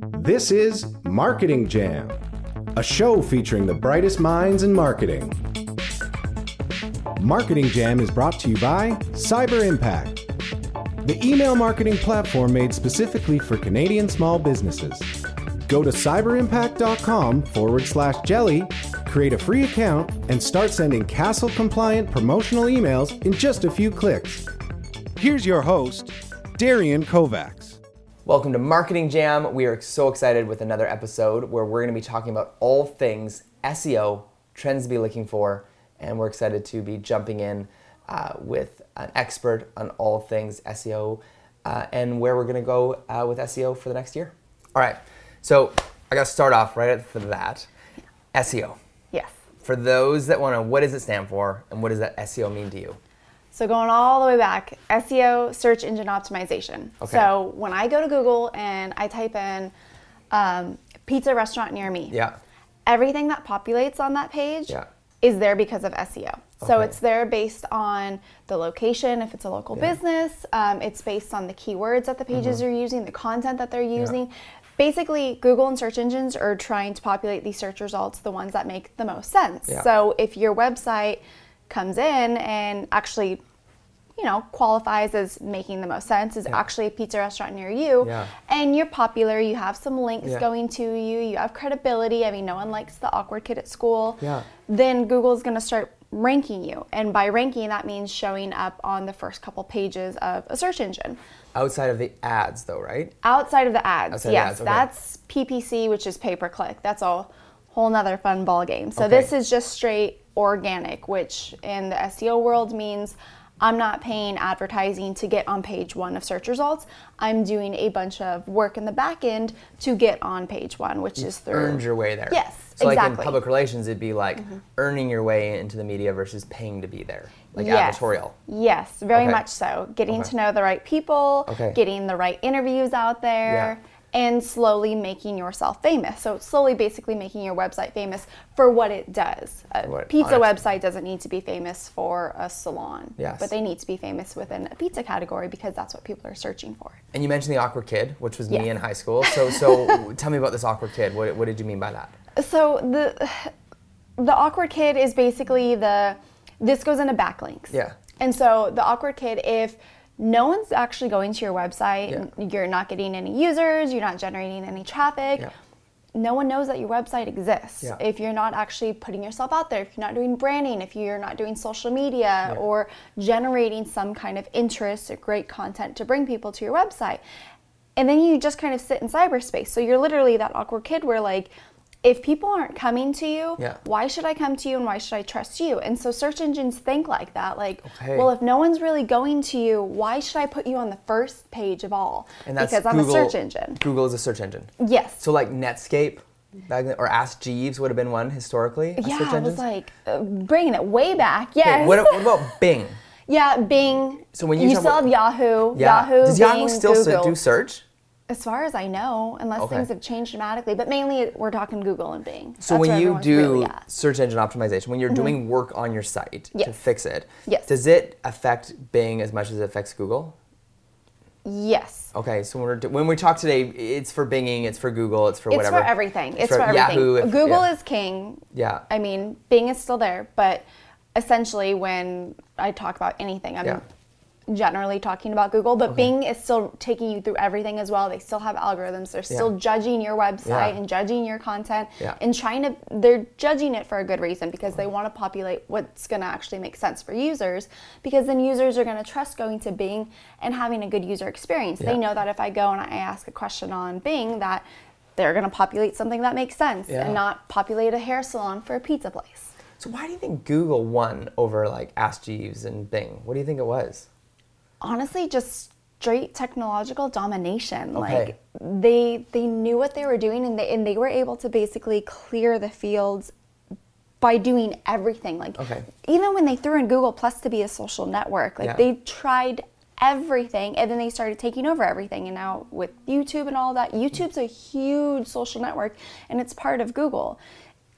This is Marketing Jam, a show featuring the brightest minds in marketing. Marketing Jam is brought to you by Cyber Impact, the email marketing platform made specifically for Canadian small businesses. Go to cyberimpact.com forward slash jelly, create a free account, and start sending CASL compliant promotional emails in just a few clicks. Here's your host, Darian Kovacs. Welcome to Marketing Jam. We are so excited with another episode where we're going to be talking about all things SEO, trends to be looking for, and we're excited to be jumping in uh, with an expert on all things SEO uh, and where we're going to go uh, with SEO for the next year. All right, so I got to start off right for that. SEO. Yes. For those that want to, what does it stand for, and what does that SEO mean to you? So going all the way back, SEO, search engine optimization. Okay. So when I go to Google and I type in um, pizza restaurant near me, Yeah. everything that populates on that page Yeah. is there because of SEO. So Okay. it's there based on the location, if it's a local business. Um, it's based on the keywords that the pages Mm-hmm. are using, the content that they're using. Basically, Google and search engines are trying to populate these search results, the ones that make the most sense. Yeah. So if your website comes in and actually you know qualifies as making the most sense is actually a pizza restaurant near you Yeah. and you're popular you have some links Yeah. going to you you have credibility i mean no one likes the awkward kid at school Yeah. then google's going to start ranking you and by ranking that means showing up on the first couple pages of a search engine Outside of the ads, though, right? outside of the ads Outside of yes ads, okay. that's ppc which is pay per click that's a whole nother fun ball game so Okay. this is just straight organic which in the seo world means i'm not paying advertising to get on page one of search results i'm doing a bunch of work in the back end to get on page one which is through earned your way there. Yes, So like in. Mm-hmm. public relations, it'd be like earning your way into the media versus paying to be there, like Yes. advertorial. Yes, very Okay. much so. Getting Okay. to know the right people, Okay. getting the right interviews out there, and slowly making yourself famous. So slowly basically making your website famous for what it does. A What- pizza honest- website doesn't need to be famous for a salon, Yes. but they need to be famous within a pizza category because that's what people are searching for. And you mentioned the awkward kid, which was me in high school. So, so tell me about this awkward kid. What, what did you mean by that? So the the awkward kid is basically the this goes into backlinks. Yeah. And so the awkward kid, if no one's actually going to your website, Yeah. you're not getting any users, you're not generating any traffic. Yeah. No one knows that your website exists. Yeah. If you're not actually putting yourself out there, if you're not doing branding, if you're not doing social media or generating some kind of interest or great content to bring people to your website. And then you just kind of sit in cyberspace. So you're literally that awkward kid where like if people aren't coming to you, Yeah. why should I come to you and why should I trust you? And so search engines think like that. Like, Okay. well, if no one's really going to you, why should I put you on the first page of all? And that's because I'm a search engine. Google is a search engine. Yes. So like Netscape, back then, or Ask Jeeves would have been one historically. yeah, search I was like uh, bringing it way back. Yes. Okay, what, what about Bing? yeah, Bing. So when you you still about- have Yahoo, Yeah. Yahoo, Does Yahoo still Google. do search? As far as I know, unless Okay. things have changed dramatically, but mainly we're talking Google and Bing. So That's when you do really search engine optimization, when you're mm-hmm. doing work on your site to fix it, Yes. does it affect Bing as much as it affects Google? yes. Okay, so when, we're, when we talk today, it's for Binging, it's for Google, it's for whatever. It's for everything. It's, for, everything. Yahoo. if- Google yeah. is king. Yeah. I mean, Bing is still there, but essentially, when I talk about anything, I'm Yeah. Generally talking about Google. But Bing is still taking you through everything as well. They still have algorithms. They're still Yeah. judging your website Yeah. and judging your content Yeah. and trying to. They're judging it for a good reason because they want to populate what's going to actually make sense for users. Because then users are going to trust going to Bing and having a good user experience. They know that if I go and I ask a question on Bing, that they're going to populate something that makes sense and not populate a hair salon for a pizza place. So why do you think Google won over like Ask Jeeves and Bing? What do you think it was? Honestly, just straight technological domination. Okay. Like they they knew what they were doing and they and they were able to basically clear the fields by doing everything. Like Okay. even when they threw in Google Plus to be a social network, like Yeah. they tried everything and then they started taking over everything and now with YouTube and all that, YouTube's a huge social network and it's part of Google.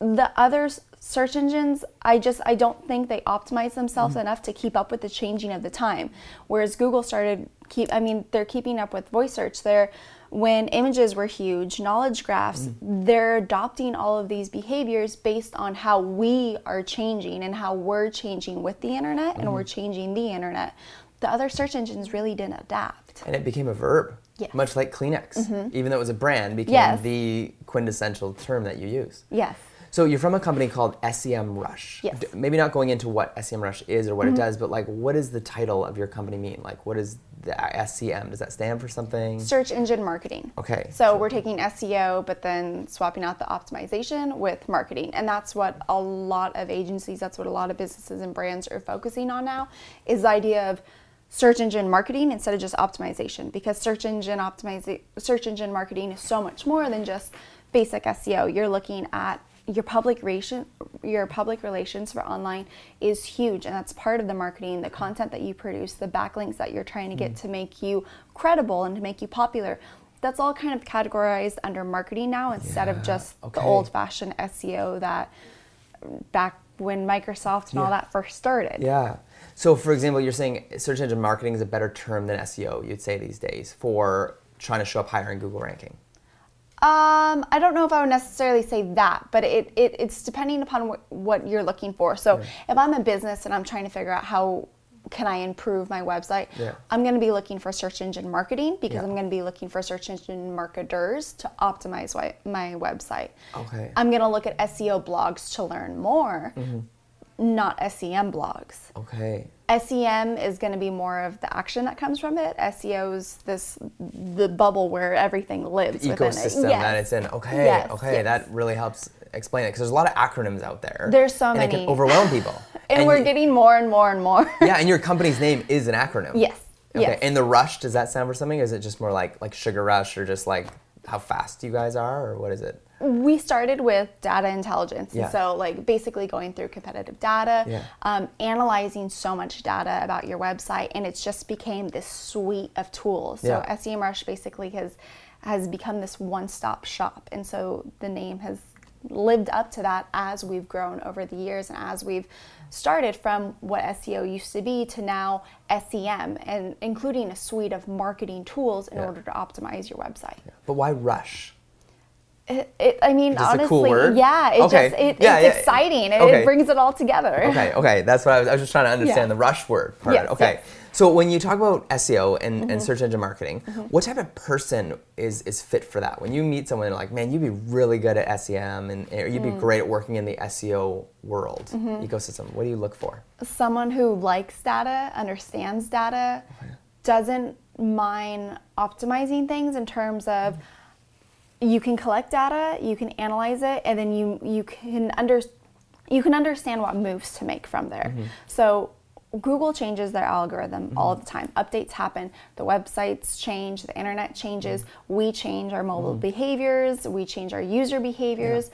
The other search engines, I just I don't think they optimize themselves enough to keep up with the changing of the time. Whereas Google started keep I mean, they're keeping up with voice search. They're when images were huge, knowledge graphs, Mm-hmm. they're adopting all of these behaviors based on how we are changing and how we're changing with the internet and Mm-hmm. we're changing the internet. The other search engines really didn't adapt. And it became a verb. Yes. Much like Kleenex. Even though it was a brand, became Yes. the quintessential term that you use. Yes. So you're from a company called SEM Rush. Yes. Mm-hmm. Maybe not going into what SEM Rush is or what it does, but like what does the title of your company mean? Like what is the SEM? Does that stand for something? Search engine marketing. Okay. So we're taking SEO, but then swapping out the optimization with marketing. And that's what a lot of agencies, that's what a lot of businesses and brands are focusing on now, is the idea of search engine marketing instead of just optimization. Because search engine optimiza- search engine marketing is so much more than just basic SEO. You're looking at your public relation, your public relations for online is huge, and that's part of the marketing. The content that you produce, the backlinks that you're trying to get mm. to make you credible and to make you popular. That's all kind of categorized under marketing now instead of Yeah, just the old-fashioned SEO that back when Microsoft and all that first started. Yeah. So for example, you're saying search engine marketing is a better term than SEO, you'd say these days, for trying to show up higher in Google ranking. Um, I don't know if I would necessarily say that, but it, it it's depending upon what, what you're looking for. So if I'm a business and I'm trying to figure out how can I improve my website, Yeah. I'm going to be looking for search engine marketing because Yeah. I'm going to be looking for search engine marketers to optimize my, my website. Okay. I'm going to look at SEO blogs to learn more, not SEM blogs. Okay. SEM is going to be more of the action that comes from it. SEO's this the bubble where everything lives within it. Ecosystem that Yes. it's in. Okay. Yes, okay. yes. That really helps explain it because there's a lot of acronyms out there. There's so and it many. can overwhelm people. and, we're you- getting more and more and more. yeah, and your company's name is an acronym. Yes, Okay. yes. And the rush, does that sound for something? Or is it just more like like sugar rush or just like how fast you guys are or what is it? We started with data intelligence, Yeah. so like basically going through competitive data, Yeah. um, analyzing so much data about your website, and it's just became this suite of tools. So Yeah. SEM Rush basically has has become this one-stop shop, and so the name has lived up to that as we've grown over the years and as we've started from what SEO used to be to now SEM and including a suite of marketing tools in Yeah. order to optimize your website. But why rush? It, it, I mean, Just a honestly, cool word? yeah, it Okay. just it, Yeah, it's yeah. exciting. It, Okay. it brings it all together. Okay, okay, that's what I was. I was just trying to understand the rush word part. Yes, Okay, yes. Mm-hmm. so when you talk about SEO and, and search engine marketing, what type of person is is fit for that? When you meet someone, like, man, you'd be really good at SEM, and or you'd be Mm. great at working in the SEO world Mm-hmm. ecosystem. What do you look for? Someone who likes data, understands data, doesn't mind optimizing things in terms of you can collect data, you can analyze it, and then you you can under you can understand what moves to make from there. Mm-hmm. So Google changes their algorithm mm-hmm. all the time. Updates happen. The websites change. The internet changes. Mm-hmm. We change our mobile behaviors. We change our user behaviors.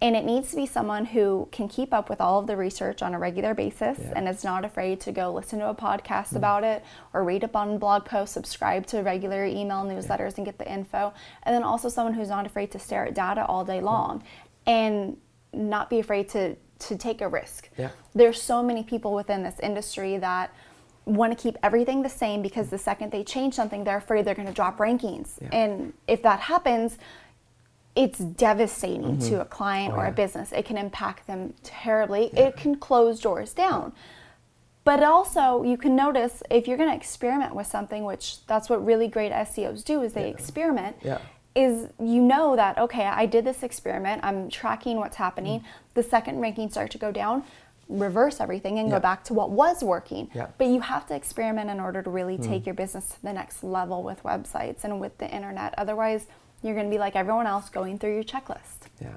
And it needs to be someone who can keep up with all of the research on a regular basis Yeah. and is not afraid to go listen to a podcast mm-hmm. about it or read up on blog posts, subscribe to regular email newsletters and get the info. And then also someone who's not afraid to stare at data all day long and not be afraid to, to take a risk. Yeah. There's so many people within this industry that want to keep everything the same because the second they change something, they're afraid they're going to drop rankings. Yeah. And if that happens, it's devastating to mm-hmm. a client Oh, or yeah. a business. It can impact them terribly. It can close doors down. But also, you can notice if you're going to experiment with something, which that's what really great SEOs do, is they experiment. Yeah. Is you know that okay, I did this experiment. I'm tracking what's happening. Mm. The second rankings start to go down, reverse everything and Yeah. go back to what was working. Yeah. But you have to experiment in order to really mm. take your business to the next level with websites and with the internet. Otherwise, you're going to be like everyone else going through your checklist. Yeah,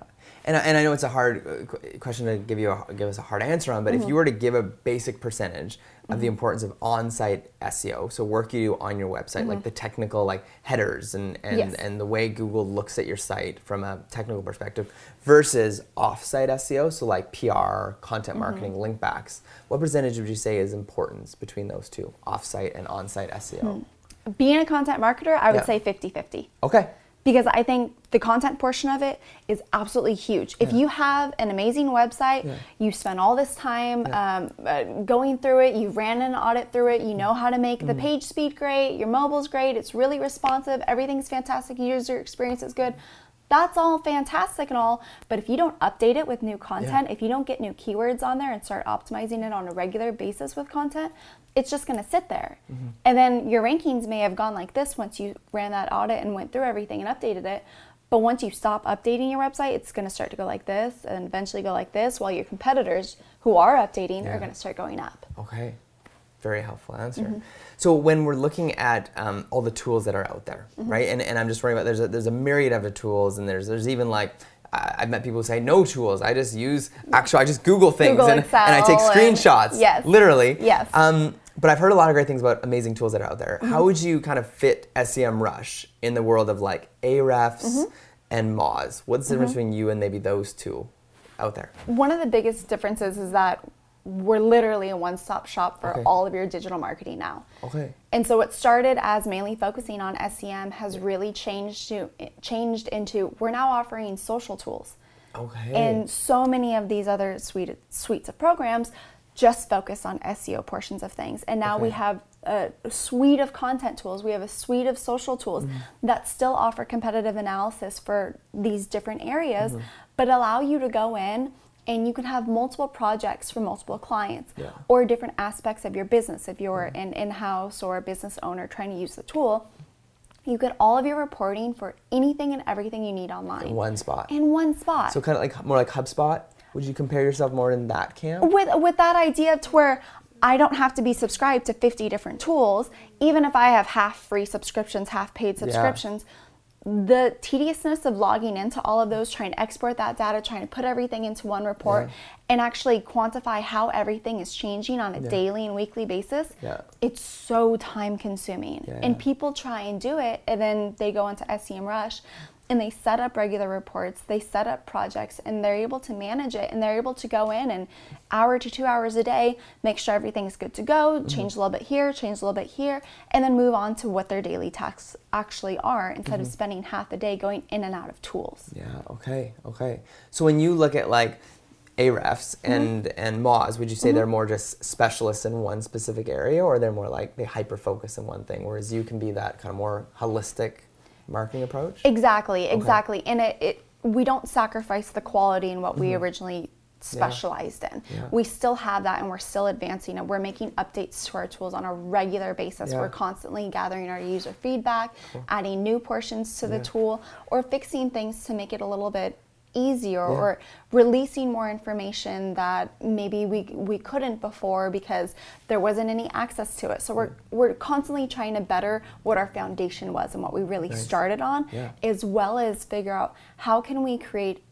and I, and I know it's a hard uh, question to give you a, give us a hard answer on, but Mm-hmm. if you were to give a basic percentage of the importance of on-site SEO, so work you do on your website, like the technical like headers and and, Mm-hmm. Yes. and the way Google looks at your site from a technical perspective, versus off-site SEO, so like PR, Mm-hmm. content marketing, link backs. What percentage would you say is importance between those two, off-site and on-site SEO? Being a content marketer, I would Yeah. say 50 50. Okay. Because I think the content portion of it is absolutely huge. If you have an amazing website, you spend all this time um, uh, going through it, you ran an audit through it, you know how to make the Mm-hmm. page speed great, your mobile's great, it's really responsive, everything's fantastic, user experience is good. That's all fantastic and all, but if you don't update it with new content, if you don't get new keywords on there and start optimizing it on a regular basis with content, it's just going to sit there. Mm-hmm. And then your rankings may have gone like this once you ran that audit and went through everything and updated it. But once you stop updating your website, it's going to start to go like this and eventually go like this, while your competitors who are updating Yeah. are going to start going up. Okay, very helpful answer. Mm-hmm. So when we're looking at um, all the tools that are out there, Mm-hmm. right? And, and I'm just worrying about there's a, there's a myriad of the tools, and there's there's even like I've met people who say no tools. I just use actually I just Google things Google, and, and I take screenshots. yes. literally. Yes. Um, but I've heard a lot of great things about amazing tools that are out there. Mm-hmm. How would you kind of fit SEM Rush in the world of like Ahrefs Mm-hmm. and Moz? What's the difference between you and maybe those two out there? One of the biggest differences is that we're literally a one-stop shop for Okay. all of your digital marketing now. Okay. And so what started as mainly focusing on SEM has really changed to changed into we're now offering social tools. Okay. And so many of these other suite, suites of programs just focus on SEO portions of things. And now we have a suite of content tools. We have a suite of social tools Mm-hmm. that still offer competitive analysis for these different areas, Mm-hmm. but allow you to go in and you can have multiple projects for multiple clients Yeah. or different aspects of your business. If you're an in house or a business owner trying to use the tool, you get all of your reporting for anything and everything you need online in one spot. in one spot. So kind of like more like HubSpot. Would you compare yourself more in that camp? with with that idea to where I don't have to be subscribed to 50 different tools, even if I have half free subscriptions, half paid subscriptions. The tediousness of logging into all of those, trying to export that data, trying to put everything into one report, Yeah. and actually quantify how everything is changing on a daily and weekly basis, Yeah. it's so time consuming. Yeah, And yeah. people try and do it, and then they go into SEM Rush and they set up regular reports, they set up projects, and they're able to manage it. And they're able to go in and hour to two hours a day, make sure everything's good to go, Mm-hmm. change a little bit here, change a little bit here, and then move on to what their daily tasks actually are instead of spending half the day going in and out of tools. Yeah. Okay. Okay. So when you look at like Ahrefs Mm-hmm. and and Moz, would you say they're more just specialists in one specific area, or they're more like they hyper focus in one thing, whereas you can be that kind of more holistic marketing approach? Exactly, exactly. And it, it we don't sacrifice the quality in what we originally specialized in. Mm-hmm. Yeah. We still have that and we're still advancing and we're making updates to our tools on a regular basis. Yeah. We're constantly gathering our user feedback, adding new portions to the tool or fixing things to make it a little bit easier Yeah. or releasing more information that maybe we, we couldn't before because there wasn't any access to it. So we're, we're constantly trying to better what our foundation was and what we really Nice. started on Yeah. as well as figure out how can we create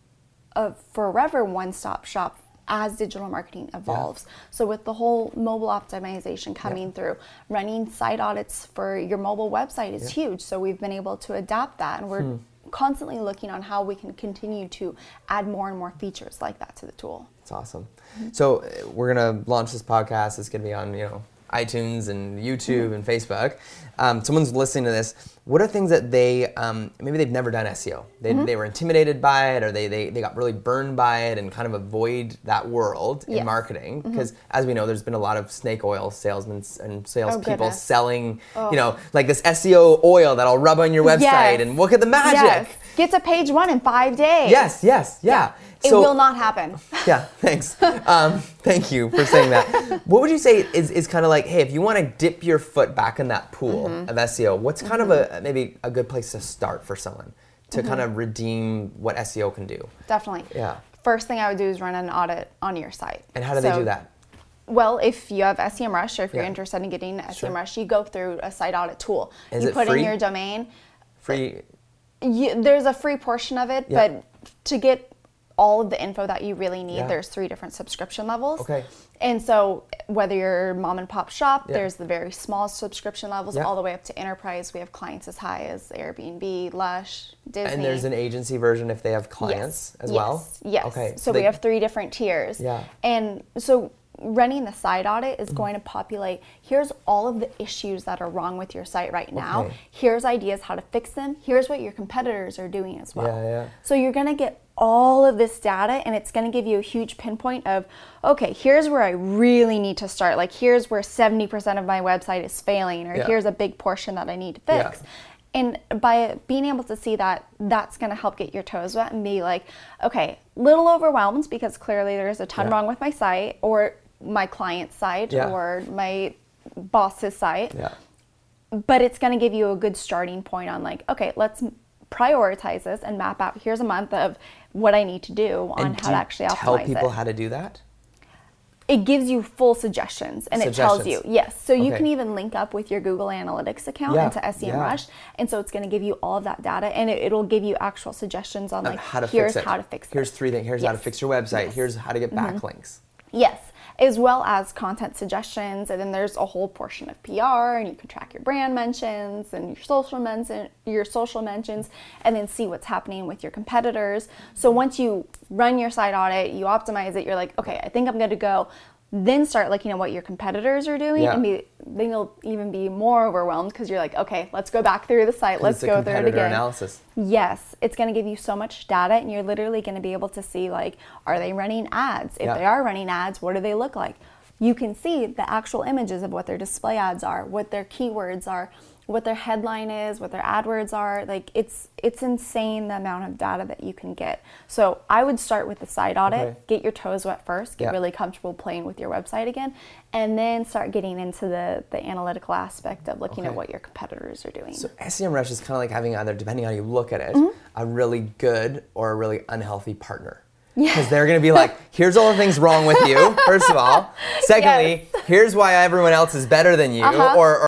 a forever one-stop shop as digital marketing evolves. So with the whole mobile optimization coming through, running site audits for your mobile website is huge. So we've been able to adapt that and we're Hmm. Constantly looking on how we can continue to add more and more features like that to the tool. It's awesome. Mm-hmm. So uh, we're gonna launch this podcast. It's gonna be on you know iTunes and YouTube Mm-hmm. and Facebook. Um, someone's listening to this. What are things that they um, maybe they've never done SEO? They, Mm-hmm. they were intimidated by it, or they, they they got really burned by it, and kind of avoid that world in Yes. Mm-hmm. marketing because as we know, there's been a lot of snake oil salesmen and salespeople Oh, selling you know like this SEO oil that I'll rub on your website Yes. and look at the magic. Yes. Get to page one in five days. Yes, yes, yeah. It So- will not happen. yeah, thanks. Um, thank you for saying that. What would you say is, is kind of like, hey, if you want to dip your foot back in that pool Mm-hmm. of SEO, what's kind of a maybe a good place to start for someone to kind Mm-hmm. of redeem what SEO can do? Definitely. Yeah. First thing I would do is run an audit on your site. And how do they do that? Well, if you have SEMrush or if you're interested in getting SEMrush, Sure. Rush, you go through a site audit tool. Is you it put free? in your domain. Free. You, there's a free portion of it, Yeah. but to get all of the info that you really need, Yeah. there's three different subscription levels. Okay. And so, whether you're mom and pop shop, Yeah. there's the very small subscription levels, Yeah. all the way up to enterprise. We have clients as high as Airbnb, Lush, Disney. And there's an agency version if they have clients Yes, as yes, well? Yes. Okay. So we they- have three different tiers. Yeah. And so running the site audit is going to populate here's all of the issues that are wrong with your site right now. Okay. Here's ideas how to fix them. Here's what your competitors are doing as well. Yeah, yeah. So you're going to get all of this data and it's going to give you a huge pinpoint of okay, here's where I really need to start. Like here's where 70% of my website is failing or Yeah. here's a big portion that I need to Yeah. fix. And by being able to see that, that's going to help get your toes wet and be like, okay, little overwhelmed because clearly there's a ton Yeah. wrong with my site or my client's site Yeah. or my boss's site. Yeah. But it's going to give you a good starting point on like, okay, let's prioritize this and map out. Here's a month of what I need to do on And how do to actually optimize tell people it. how to do that? it gives you full suggestions and it tells you yes so you can even link up with your google analytics account Yeah, into SEMrush, yeah. and so it's going to give you all of that data and it, it'll give you actual suggestions on like how to here's fix it. how to fix Here's three things. Here's how to fix your website. Yes. Here's how to get mm-hmm. backlinks. Yes, as well as content suggestions, and then there's a whole portion of PR, and you can track your brand mentions and your social mention, your social mentions, and then see what's happening with your competitors. So once you run your site audit, you optimize it, you're like, okay, I think I'm going to go. Then start looking at what your competitors are doing, Yeah. and be, then you'll even be more overwhelmed because you're like, okay, let's go back through the site, let's go through it again. analysis. Yes, it's going to give you so much data, and you're literally going to be able to see like, are they running ads? If Yeah. they are running ads, what do they look like? You can see the actual images of what their display ads are, what their keywords are, what their headline is, what their AdWords are. Like it's it's insane the amount of data that you can get. So I would start with the site audit, Okay. get your toes wet first, get Yeah. really comfortable playing with your website again, and then start getting into the the analytical aspect of looking at what your competitors are doing. So SEMrush is kind of like having either, depending on how you look at it, Mm-hmm. a really good or a really unhealthy partner. Because they're going to be like, here's all the things wrong with you, first of all. Secondly, here's why everyone else is better than you. Uh-huh. Or, or